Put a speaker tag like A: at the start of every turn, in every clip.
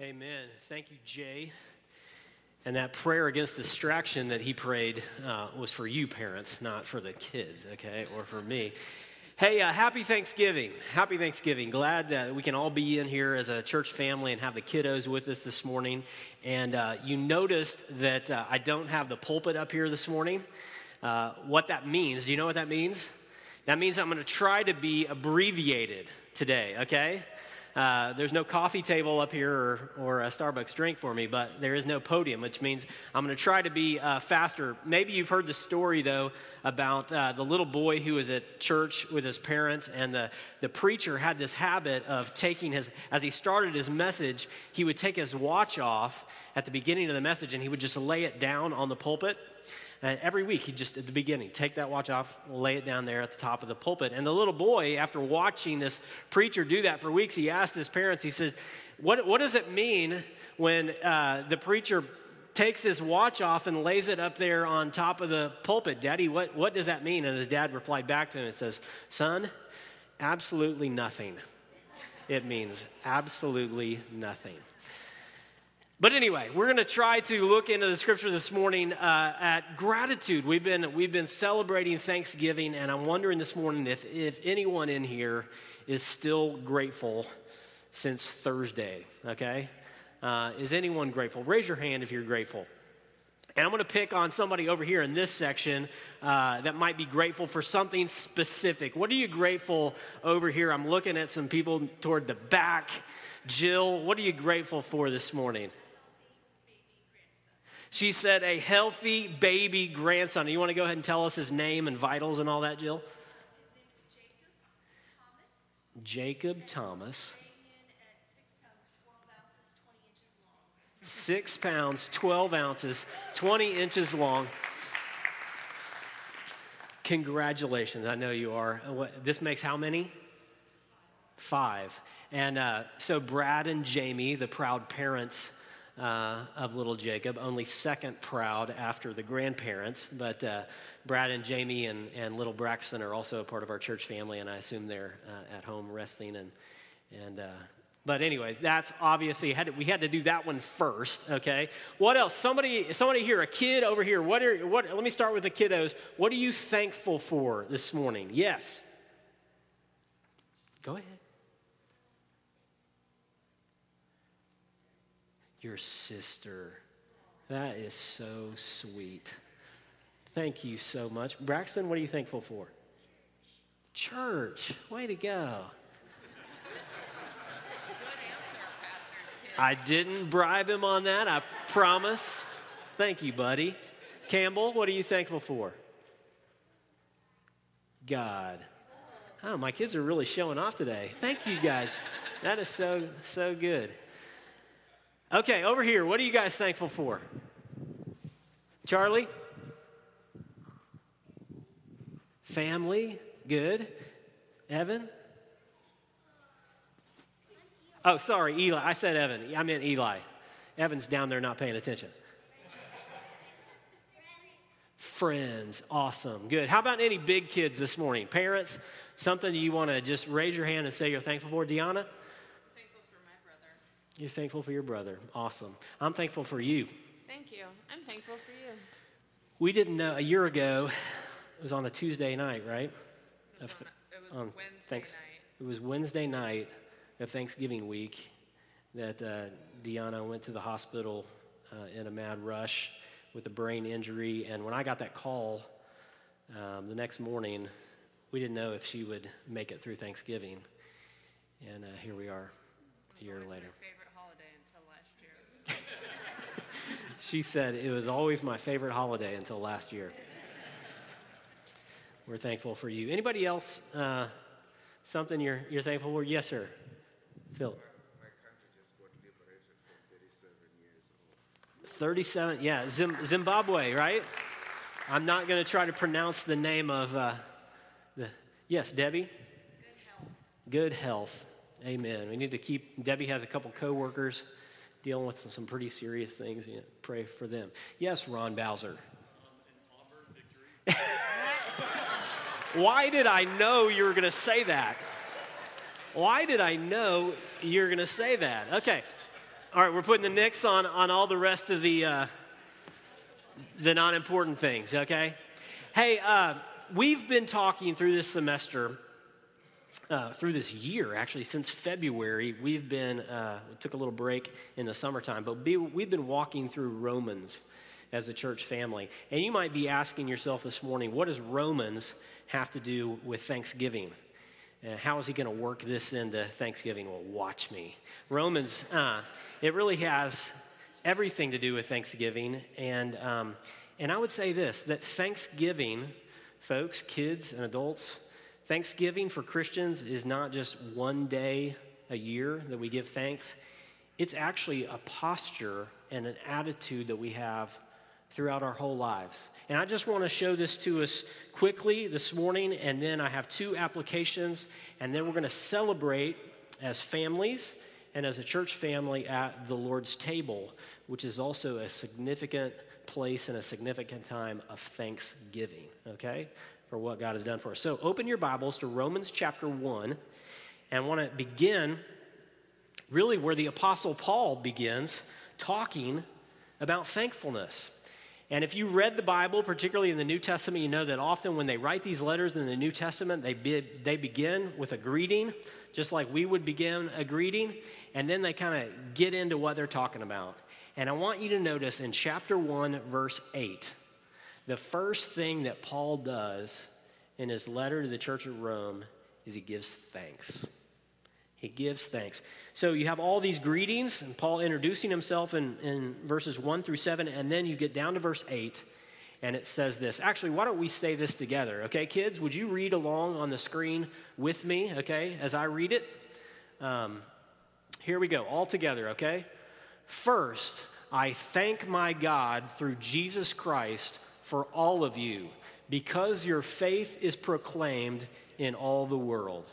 A: Amen. Thank you, Jay. And that prayer against distraction that he prayed uh, was for you, parents, not for the kids, okay, or for me. Hey, uh, happy Thanksgiving. Happy Thanksgiving. Glad that we can all be in here as a church family and have the kiddos with us this morning. And uh, you noticed that uh, I don't have the pulpit up here this morning. Uh, what that means, do you know what that means? That means I'm going to try to be abbreviated today, okay? Uh, there's no coffee table up here or, or, a Starbucks drink for me, but there is no podium, which means I'm going to try to be uh, faster. Maybe you've heard the story, though, about uh, the little boy who was at church with his parents, and the, the preacher had this habit of taking his, as he started his message, he would take his watch off at the beginning of the message and he would just lay it down on the pulpit. And every week, he'd just, at the beginning, take that watch off, lay it down there at the top of the pulpit. And the little boy, after watching this preacher do that for weeks, he asked his parents, he says, What, what does it mean when uh, the preacher takes his watch off and lays it up there on top of the pulpit? Daddy, what, what does that mean? And his dad replied back to him and says, Son, absolutely nothing. It means absolutely nothing. But anyway, we're going to try to look into the scripture this morning uh, at gratitude. We've been, we've been celebrating Thanksgiving, and I'm wondering this morning if, if anyone in here is still grateful since Thursday, okay? Uh, is anyone grateful? Raise your hand if you're grateful. And I'm going to pick on somebody over here in this section uh, that might be grateful for something specific. What are you grateful over here? I'm looking at some people toward the back. Jill, what are you grateful for this morning? She said, a healthy baby grandson. You want to go ahead and tell us his name and vitals and all that, Jill? Jacob Thomas. Six pounds, 12 ounces, 20 inches long. Congratulations. I know you are. This makes how many? Five. And uh, so Brad and Jamie, the proud parents, uh, of little Jacob, only second proud after the grandparents. But uh, Brad and Jamie and, and little Braxton are also a part of our church family, and I assume they're uh, at home resting. And, and uh, but anyway, that's obviously had to, we had to do that one first. Okay, what else? Somebody, somebody here, a kid over here. What are what? Let me start with the kiddos. What are you thankful for this morning? Yes. Go ahead. Your sister. That is so sweet. Thank you so much. Braxton, what are you thankful for? Church. Way to go. I didn't bribe him on that, I promise. Thank you, buddy. Campbell, what are you thankful for? God. Oh, my kids are really showing off today. Thank you guys. That is so, so good. Okay, over here, what are you guys thankful for? Charlie? Family? Good. Evan? Oh, sorry, Eli. I said Evan. I meant Eli. Evan's down there not paying attention. Friends, awesome, good. How about any big kids this morning? Parents, something you want to just raise your hand and say you're thankful for? Deanna? You're thankful for your brother. Awesome. I'm thankful for you.
B: Thank you. I'm thankful for you.
A: We didn't know a year ago, it was on a Tuesday night, right?
B: It was, on, it was um, Wednesday thanks, night.
A: It was Wednesday night of Thanksgiving week that uh, Deanna went to the hospital uh, in a mad rush with a brain injury. And when I got that call um, the next morning, we didn't know if she would make it through Thanksgiving. And uh, here we are a year later. She said, It was always my favorite holiday until last year. We're thankful for you. Anybody else? Uh, something you're, you're thankful for? Yes, sir. Phil. 37, years old. 37. yeah, Zimbabwe, right? I'm not going to try to pronounce the name of uh, the. Yes, Debbie?
B: Good health.
A: Good health. Amen. We need to keep. Debbie has a couple coworkers dealing with some pretty serious things. You know, pray for them. Yes, Ron Bowser. Why did I know you were going to say that? Why did I know you're going to say that? Okay. All right, we're putting the nix on, on all the rest of the, uh, the non important things, okay? Hey, uh, we've been talking through this semester, uh, through this year, actually, since February. We've been, uh, we took a little break in the summertime, but be, we've been walking through Romans as a church family. And you might be asking yourself this morning, what does Romans have to do with Thanksgiving? Uh, how is he going to work this into Thanksgiving? Well, watch me. Romans, uh, it really has everything to do with Thanksgiving. And, um, and I would say this that Thanksgiving, folks, kids, and adults, Thanksgiving for Christians is not just one day a year that we give thanks, it's actually a posture and an attitude that we have throughout our whole lives. And I just want to show this to us quickly this morning, and then I have two applications, and then we're going to celebrate as families and as a church family at the Lord's table, which is also a significant place and a significant time of thanksgiving, okay, for what God has done for us. So open your Bibles to Romans chapter 1, and I want to begin really where the Apostle Paul begins talking about thankfulness. And if you read the Bible, particularly in the New Testament, you know that often when they write these letters in the New Testament, they, be, they begin with a greeting, just like we would begin a greeting, and then they kind of get into what they're talking about. And I want you to notice in chapter 1, verse 8, the first thing that Paul does in his letter to the church of Rome is he gives thanks. He gives thanks. So you have all these greetings, and Paul introducing himself in, in verses 1 through 7, and then you get down to verse 8, and it says this. Actually, why don't we say this together, okay? Kids, would you read along on the screen with me, okay, as I read it? Um, here we go, all together, okay? First, I thank my God through Jesus Christ for all of you, because your faith is proclaimed in all the world.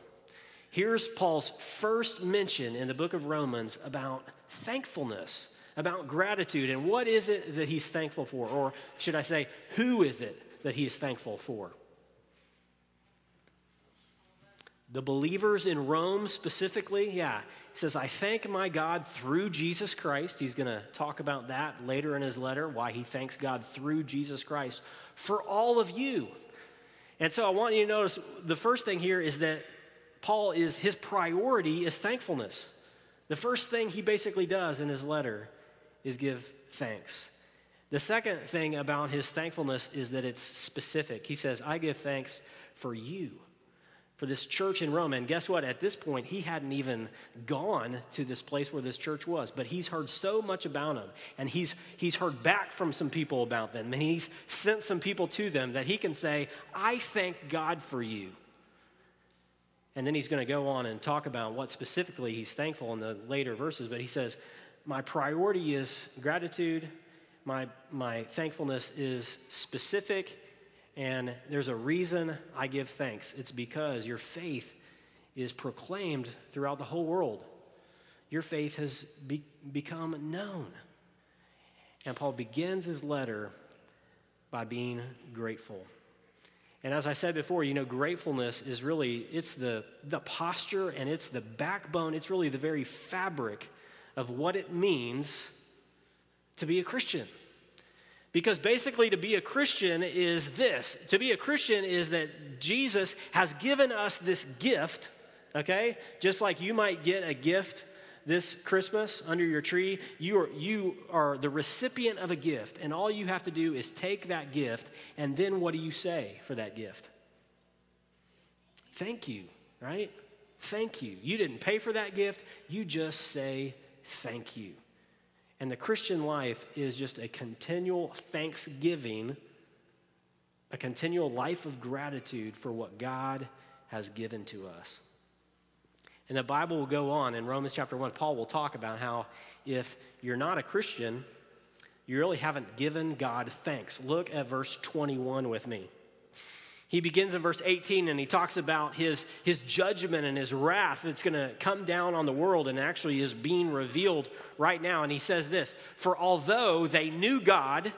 A: Here's Paul's first mention in the book of Romans about thankfulness, about gratitude, and what is it that he's thankful for? Or should I say, who is it that he is thankful for? The believers in Rome specifically, yeah. He says, I thank my God through Jesus Christ. He's going to talk about that later in his letter, why he thanks God through Jesus Christ for all of you. And so I want you to notice the first thing here is that Paul is his priority is thankfulness. The first thing he basically does in his letter is give thanks. The second thing about his thankfulness is that it's specific. He says, I give thanks for you, for this church in Rome. And guess what? At this point, he hadn't even gone to this place where this church was, but he's heard so much about them. And he's, he's heard back from some people about them. And he's sent some people to them that he can say, I thank God for you. And then he's going to go on and talk about what specifically he's thankful in the later verses. But he says, My priority is gratitude, my, my thankfulness is specific, and there's a reason I give thanks. It's because your faith is proclaimed throughout the whole world. Your faith has be, become known. And Paul begins his letter by being grateful. And as I said before, you know, gratefulness is really, it's the, the posture and it's the backbone, it's really the very fabric of what it means to be a Christian. Because basically, to be a Christian is this to be a Christian is that Jesus has given us this gift, okay? Just like you might get a gift this Christmas under your tree, you are, you are the recipient of a gift, and all you have to do is take that gift, and then what do you say for that gift? Thank you, right? Thank you. You didn't pay for that gift, you just say thank you. And the Christian life is just a continual thanksgiving, a continual life of gratitude for what God has given to us. And the Bible will go on in Romans chapter 1. Paul will talk about how if you're not a Christian, you really haven't given God thanks. Look at verse 21 with me. He begins in verse 18 and he talks about his, his judgment and his wrath that's going to come down on the world and actually is being revealed right now. And he says this For although they knew God,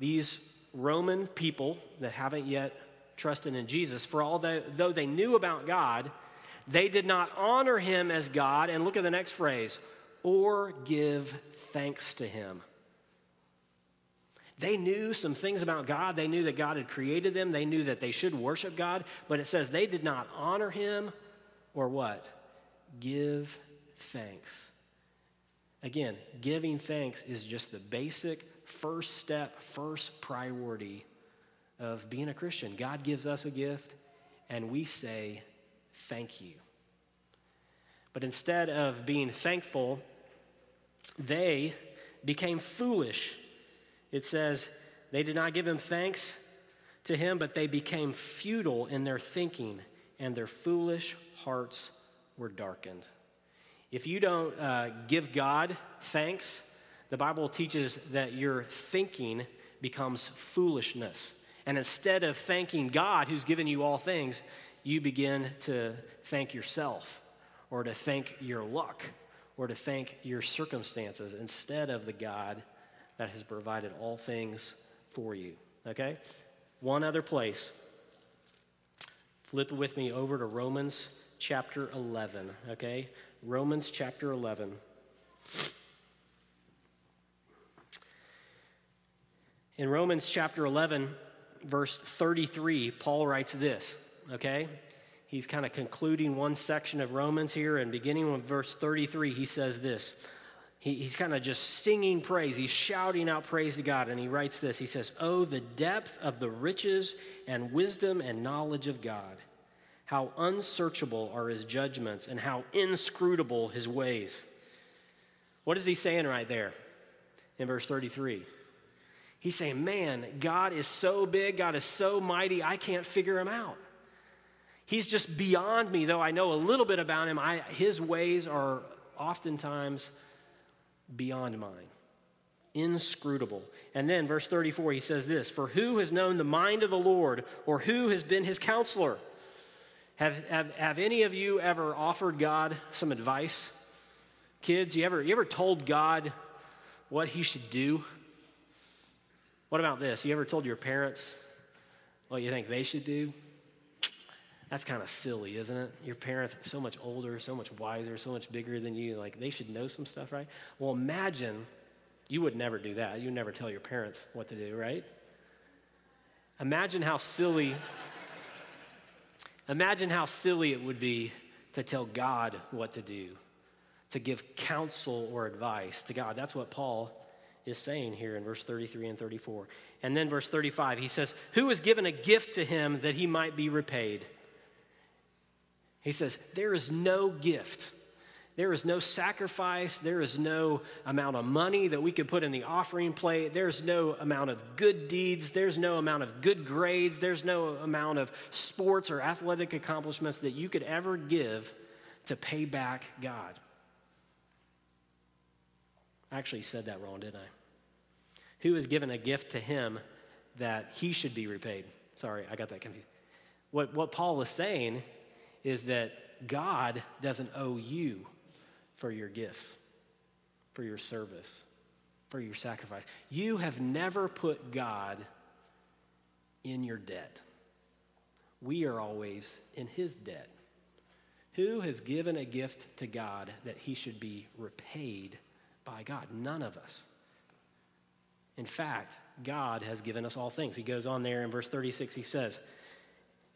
A: these Roman people that haven't yet trusted in Jesus, for although though they knew about God, they did not honor him as God, and look at the next phrase, or give thanks to him. They knew some things about God. They knew that God had created them. They knew that they should worship God. But it says they did not honor him or what? Give thanks. Again, giving thanks is just the basic first step, first priority of being a Christian. God gives us a gift, and we say, Thank you. But instead of being thankful, they became foolish. It says, They did not give him thanks to him, but they became futile in their thinking, and their foolish hearts were darkened. If you don't uh, give God thanks, the Bible teaches that your thinking becomes foolishness. And instead of thanking God, who's given you all things, you begin to thank yourself or to thank your luck or to thank your circumstances instead of the God that has provided all things for you. Okay? One other place. Flip with me over to Romans chapter 11. Okay? Romans chapter 11. In Romans chapter 11, verse 33, Paul writes this, okay? He's kind of concluding one section of Romans here, and beginning with verse 33, he says this. He, he's kind of just singing praise. He's shouting out praise to God, and he writes this. He says, Oh, the depth of the riches and wisdom and knowledge of God. How unsearchable are his judgments, and how inscrutable his ways. What is he saying right there in verse 33? He's saying, Man, God is so big, God is so mighty, I can't figure him out. He's just beyond me, though I know a little bit about him. I, his ways are oftentimes beyond mine, inscrutable. And then, verse 34, he says this For who has known the mind of the Lord, or who has been his counselor? Have, have, have any of you ever offered God some advice? Kids, you ever, you ever told God what he should do? What about this? You ever told your parents what you think they should do? That's kind of silly, isn't it? Your parents so much older, so much wiser, so much bigger than you, like they should know some stuff, right? Well, imagine you would never do that. You never tell your parents what to do, right? Imagine how silly Imagine how silly it would be to tell God what to do, to give counsel or advice to God. That's what Paul is saying here in verse 33 and 34. And then verse 35, he says, Who has given a gift to him that he might be repaid? He says, There is no gift. There is no sacrifice. There is no amount of money that we could put in the offering plate. There's no amount of good deeds. There's no amount of good grades. There's no amount of sports or athletic accomplishments that you could ever give to pay back God. I actually said that wrong, didn't I? who has given a gift to him that he should be repaid. Sorry, I got that confused. What, what Paul is saying is that God doesn't owe you for your gifts, for your service, for your sacrifice. You have never put God in your debt. We are always in his debt. Who has given a gift to God that he should be repaid by God? None of us. In fact, God has given us all things. He goes on there in verse 36, he says,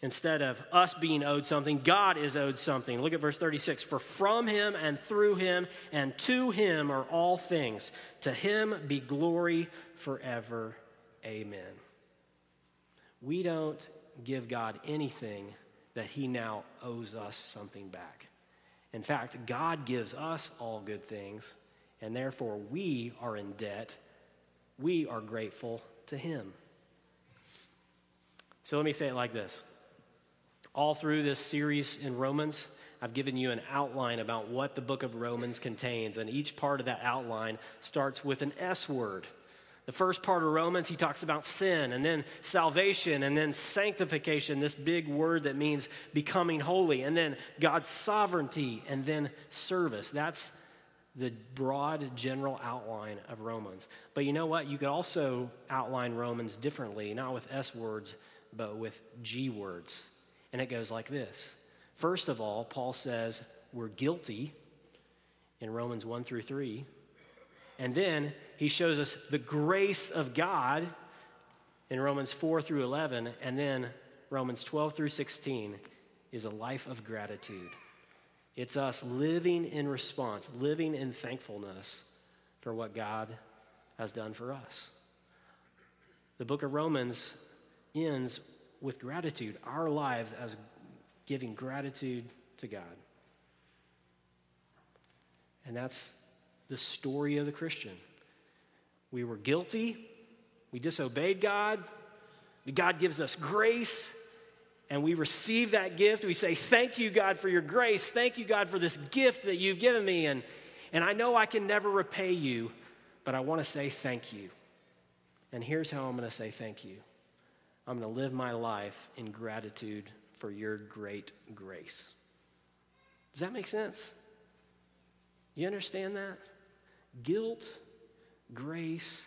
A: Instead of us being owed something, God is owed something. Look at verse 36. For from him and through him and to him are all things. To him be glory forever. Amen. We don't give God anything that he now owes us something back. In fact, God gives us all good things, and therefore we are in debt we are grateful to Him. So let me say it like this. All through this series in Romans, I've given you an outline about what the book of Romans contains, and each part of that outline starts with an S word. The first part of Romans, he talks about sin, and then salvation, and then sanctification, this big word that means becoming holy, and then God's sovereignty, and then service. That's the broad general outline of Romans. But you know what? You could also outline Romans differently, not with S words, but with G words. And it goes like this First of all, Paul says we're guilty in Romans 1 through 3. And then he shows us the grace of God in Romans 4 through 11. And then Romans 12 through 16 is a life of gratitude. It's us living in response, living in thankfulness for what God has done for us. The book of Romans ends with gratitude, our lives as giving gratitude to God. And that's the story of the Christian. We were guilty, we disobeyed God, God gives us grace, and we receive that gift. We say, Thank you, God, for your grace. Thank you, God, for this gift that you've given me. And, and I know I can never repay you, but I want to say thank you. And here's how I'm going to say thank you I'm going to live my life in gratitude for your great grace. Does that make sense? You understand that? Guilt, grace,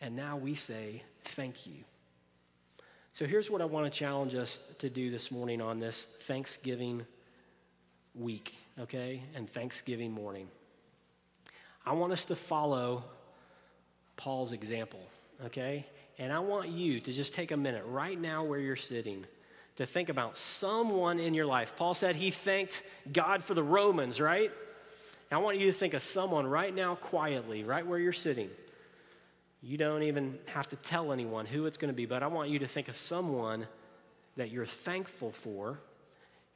A: and now we say thank you. So here's what I want to challenge us to do this morning on this Thanksgiving week, okay, and Thanksgiving morning. I want us to follow Paul's example, okay? And I want you to just take a minute right now where you're sitting to think about someone in your life. Paul said he thanked God for the Romans, right? I want you to think of someone right now quietly, right where you're sitting. You don't even have to tell anyone who it's going to be, but I want you to think of someone that you're thankful for.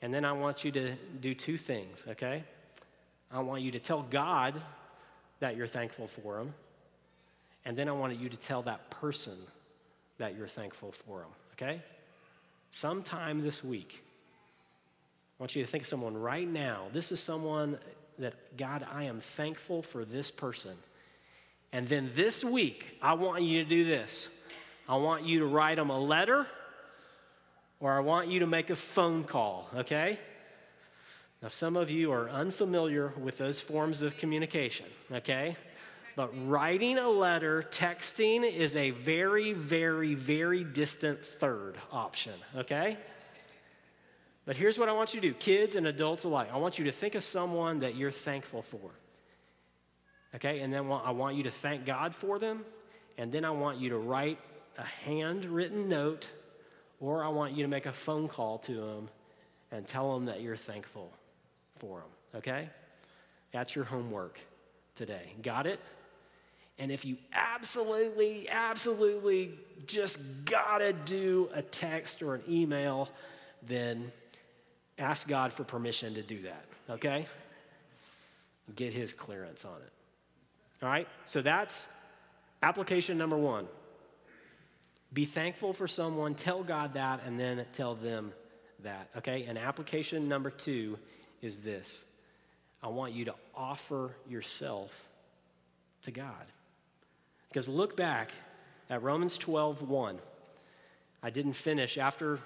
A: And then I want you to do two things, okay? I want you to tell God that you're thankful for him. And then I want you to tell that person that you're thankful for them, okay? Sometime this week, I want you to think of someone right now. This is someone that, God, I am thankful for this person. And then this week, I want you to do this. I want you to write them a letter or I want you to make a phone call, okay? Now, some of you are unfamiliar with those forms of communication, okay? But writing a letter, texting is a very, very, very distant third option, okay? But here's what I want you to do kids and adults alike. I want you to think of someone that you're thankful for. Okay, and then I want you to thank God for them, and then I want you to write a handwritten note, or I want you to make a phone call to them and tell them that you're thankful for them. Okay? That's your homework today. Got it? And if you absolutely, absolutely just gotta do a text or an email, then ask God for permission to do that, okay? Get his clearance on it. All right? So that's application number one. Be thankful for someone, tell God that, and then tell them that. Okay? And application number two is this I want you to offer yourself to God. Because look back at Romans 12 1. I didn't finish after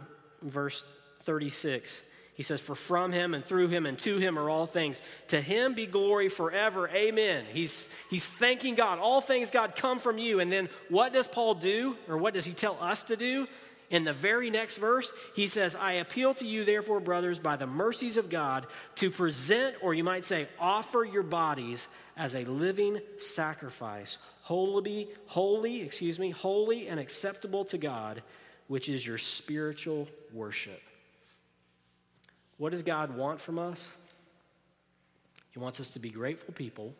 A: verse 36. He says, For from him and through him and to him are all things. To him be glory forever. Amen. He's, he's thanking God. All things, God, come from you. And then what does Paul do, or what does he tell us to do? In the very next verse, he says, I appeal to you, therefore, brothers, by the mercies of God, to present, or you might say, offer your bodies as a living sacrifice, holy, holy, excuse me, holy and acceptable to God, which is your spiritual worship. What does God want from us? He wants us to be grateful people.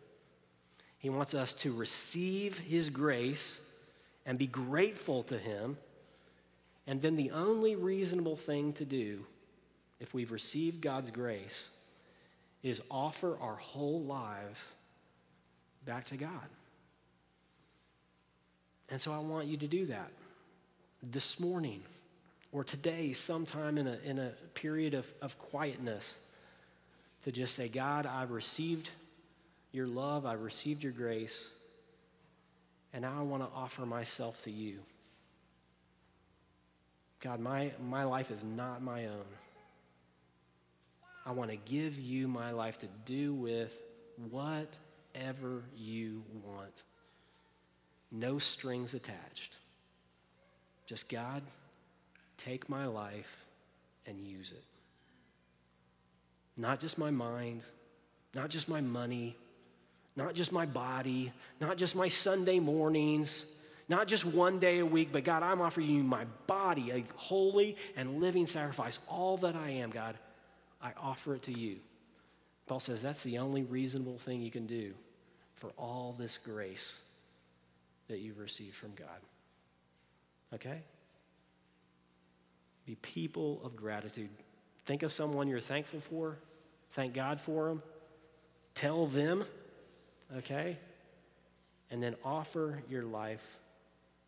A: He wants us to receive His grace and be grateful to Him. And then the only reasonable thing to do, if we've received God's grace, is offer our whole lives back to God. And so I want you to do that this morning or today, sometime in a, in a period of, of quietness, to just say, God, I've received your love, I've received your grace, and now I want to offer myself to you. God, my, my life is not my own. I want to give you my life to do with whatever you want. No strings attached. Just God, take my life and use it. Not just my mind, not just my money, Not just my body, not just my Sunday mornings, not just one day a week, but God, I'm offering you my body, a holy and living sacrifice. All that I am, God, I offer it to you. Paul says that's the only reasonable thing you can do for all this grace that you've received from God. Okay? Be people of gratitude. Think of someone you're thankful for. Thank God for them. Tell them, okay? And then offer your life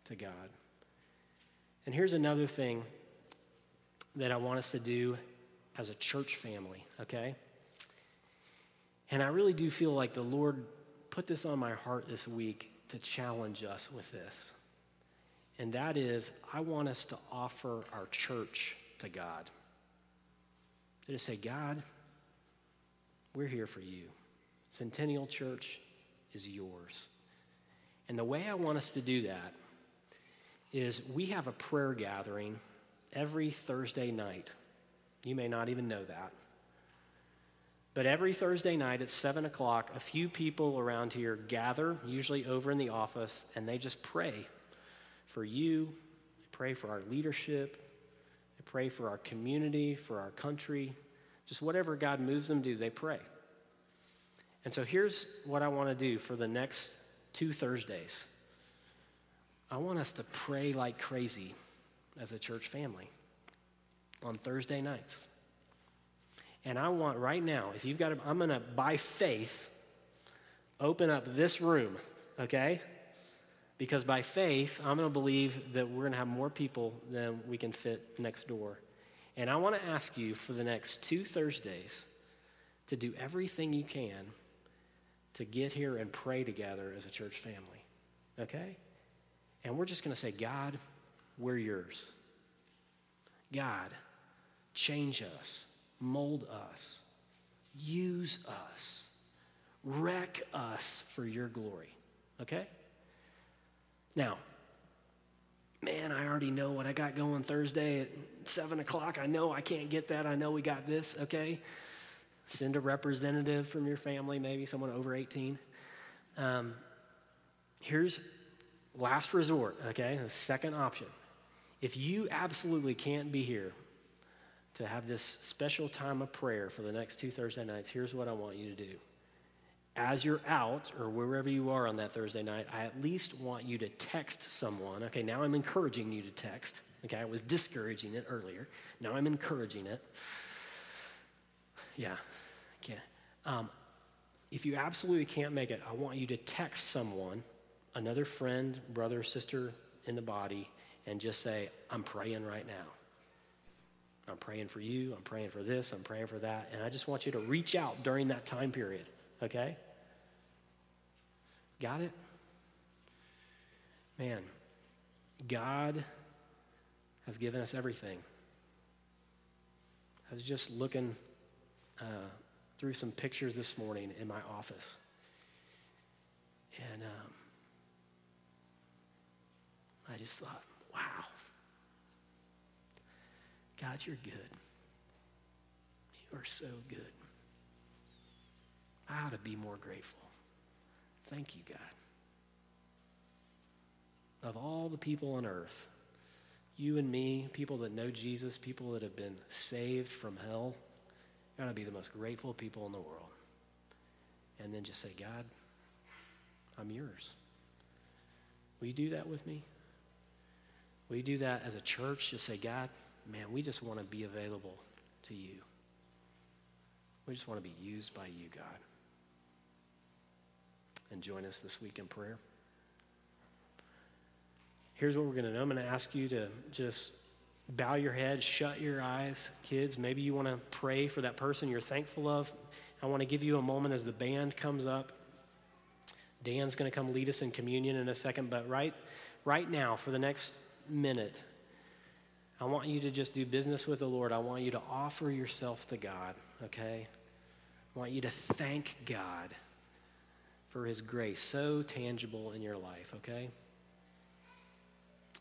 A: to God. And here's another thing that I want us to do as a church family, okay? And I really do feel like the Lord put this on my heart this week to challenge us with this. And that is, I want us to offer our church to God. To just say, God, we're here for you. Centennial Church is yours. And the way I want us to do that is we have a prayer gathering every Thursday night. You may not even know that. But every Thursday night at 7 o'clock, a few people around here gather, usually over in the office, and they just pray for you. They pray for our leadership. They pray for our community, for our country. Just whatever God moves them to they pray. And so here's what I want to do for the next two Thursdays I want us to pray like crazy as a church family on Thursday nights. And I want right now, if you've got, I'm going to, by faith, open up this room, okay? Because by faith, I'm going to believe that we're going to have more people than we can fit next door. And I want to ask you for the next two Thursdays to do everything you can to get here and pray together as a church family, okay? And we're just going to say, God, we're yours. God, change us mold us, use us, wreck us for your glory. Okay? Now, man, I already know what I got going Thursday at 7 o'clock. I know I can't get that. I know we got this. Okay? Send a representative from your family, maybe someone over 18. Um, here's last resort, okay? The second option. If you absolutely can't be here, to have this special time of prayer for the next two Thursday nights, here's what I want you to do. As you're out or wherever you are on that Thursday night, I at least want you to text someone. Okay, now I'm encouraging you to text. Okay, I was discouraging it earlier. Now I'm encouraging it. Yeah, okay. Um, if you absolutely can't make it, I want you to text someone, another friend, brother, sister in the body, and just say, I'm praying right now. I'm praying for you. I'm praying for this. I'm praying for that. And I just want you to reach out during that time period, okay? Got it? Man, God has given us everything. I was just looking uh, through some pictures this morning in my office. And um, I just thought, wow. God, you're good. You are so good. I ought to be more grateful. Thank you, God. Of all the people on earth, you and me, people that know Jesus, people that have been saved from hell, you ought to be the most grateful people in the world. And then just say, God, I'm yours. Will you do that with me? Will you do that as a church? Just say, God, man, we just want to be available to you. We just want to be used by you, God. And join us this week in prayer. Here's what we're going to do I'm going to ask you to just bow your head, shut your eyes. Kids, maybe you want to pray for that person you're thankful of. I want to give you a moment as the band comes up. Dan's going to come lead us in communion in a second, but right, right now, for the next minute, I want you to just do business with the Lord. I want you to offer yourself to God, okay? I want you to thank God for his grace, so tangible in your life, okay?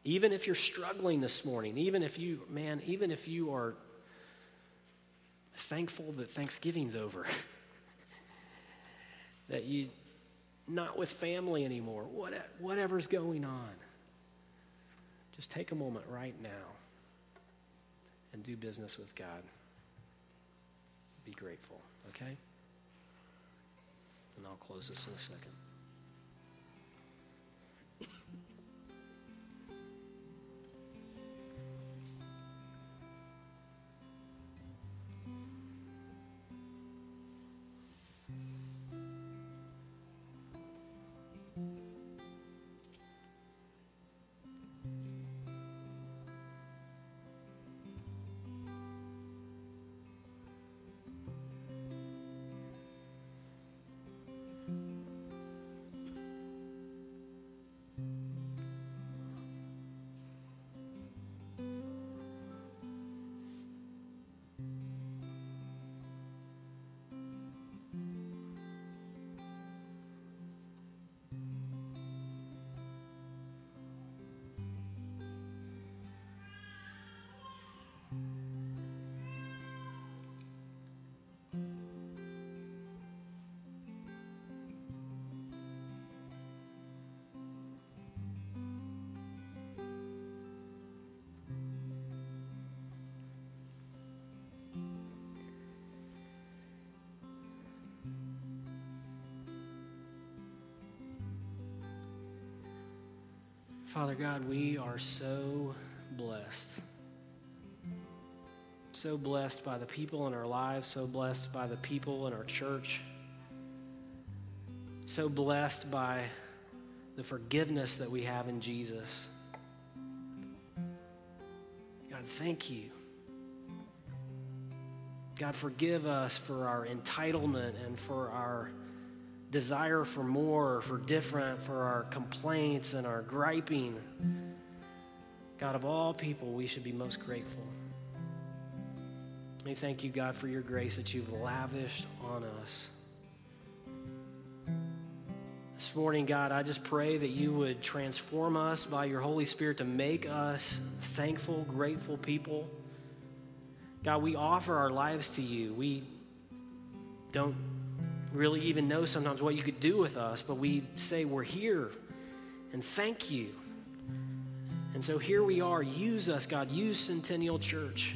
A: Even if you're struggling this morning, even if you, man, even if you are thankful that Thanksgiving's over, that you not with family anymore, whatever's going on. Just take a moment right now and do business with God. Be grateful, okay? And I'll close this in a second. Father God, we are so blessed. So blessed by the people in our lives, so blessed by the people in our church, so blessed by the forgiveness that we have in Jesus. God, thank you. God, forgive us for our entitlement and for our desire for more, for different, for our complaints and our griping. God, of all people, we should be most grateful. We thank you, God, for your grace that you've lavished on us. This morning, God, I just pray that you would transform us by your Holy Spirit to make us thankful, grateful people. God, we offer our lives to you. We don't really even know sometimes what you could do with us, but we say we're here and thank you. And so here we are. Use us, God. Use Centennial Church.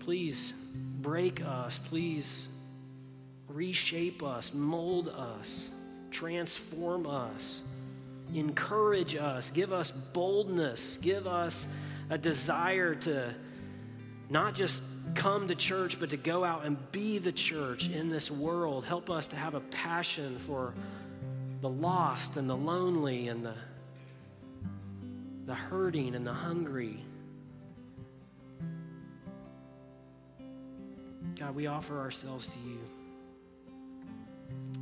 A: Please break us. Please reshape us, mold us, transform us, encourage us, give us boldness, give us a desire to not just come to church, but to go out and be the church in this world. Help us to have a passion for the lost and the lonely and the, the hurting and the hungry. God, we offer ourselves to you.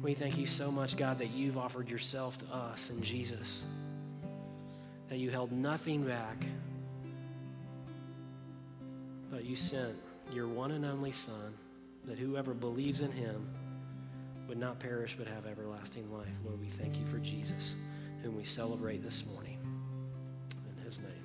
A: We thank you so much, God, that you've offered yourself to us in Jesus, that you held nothing back, but you sent your one and only Son, that whoever believes in him would not perish but have everlasting life. Lord, we thank you for Jesus, whom we celebrate this morning. In his name.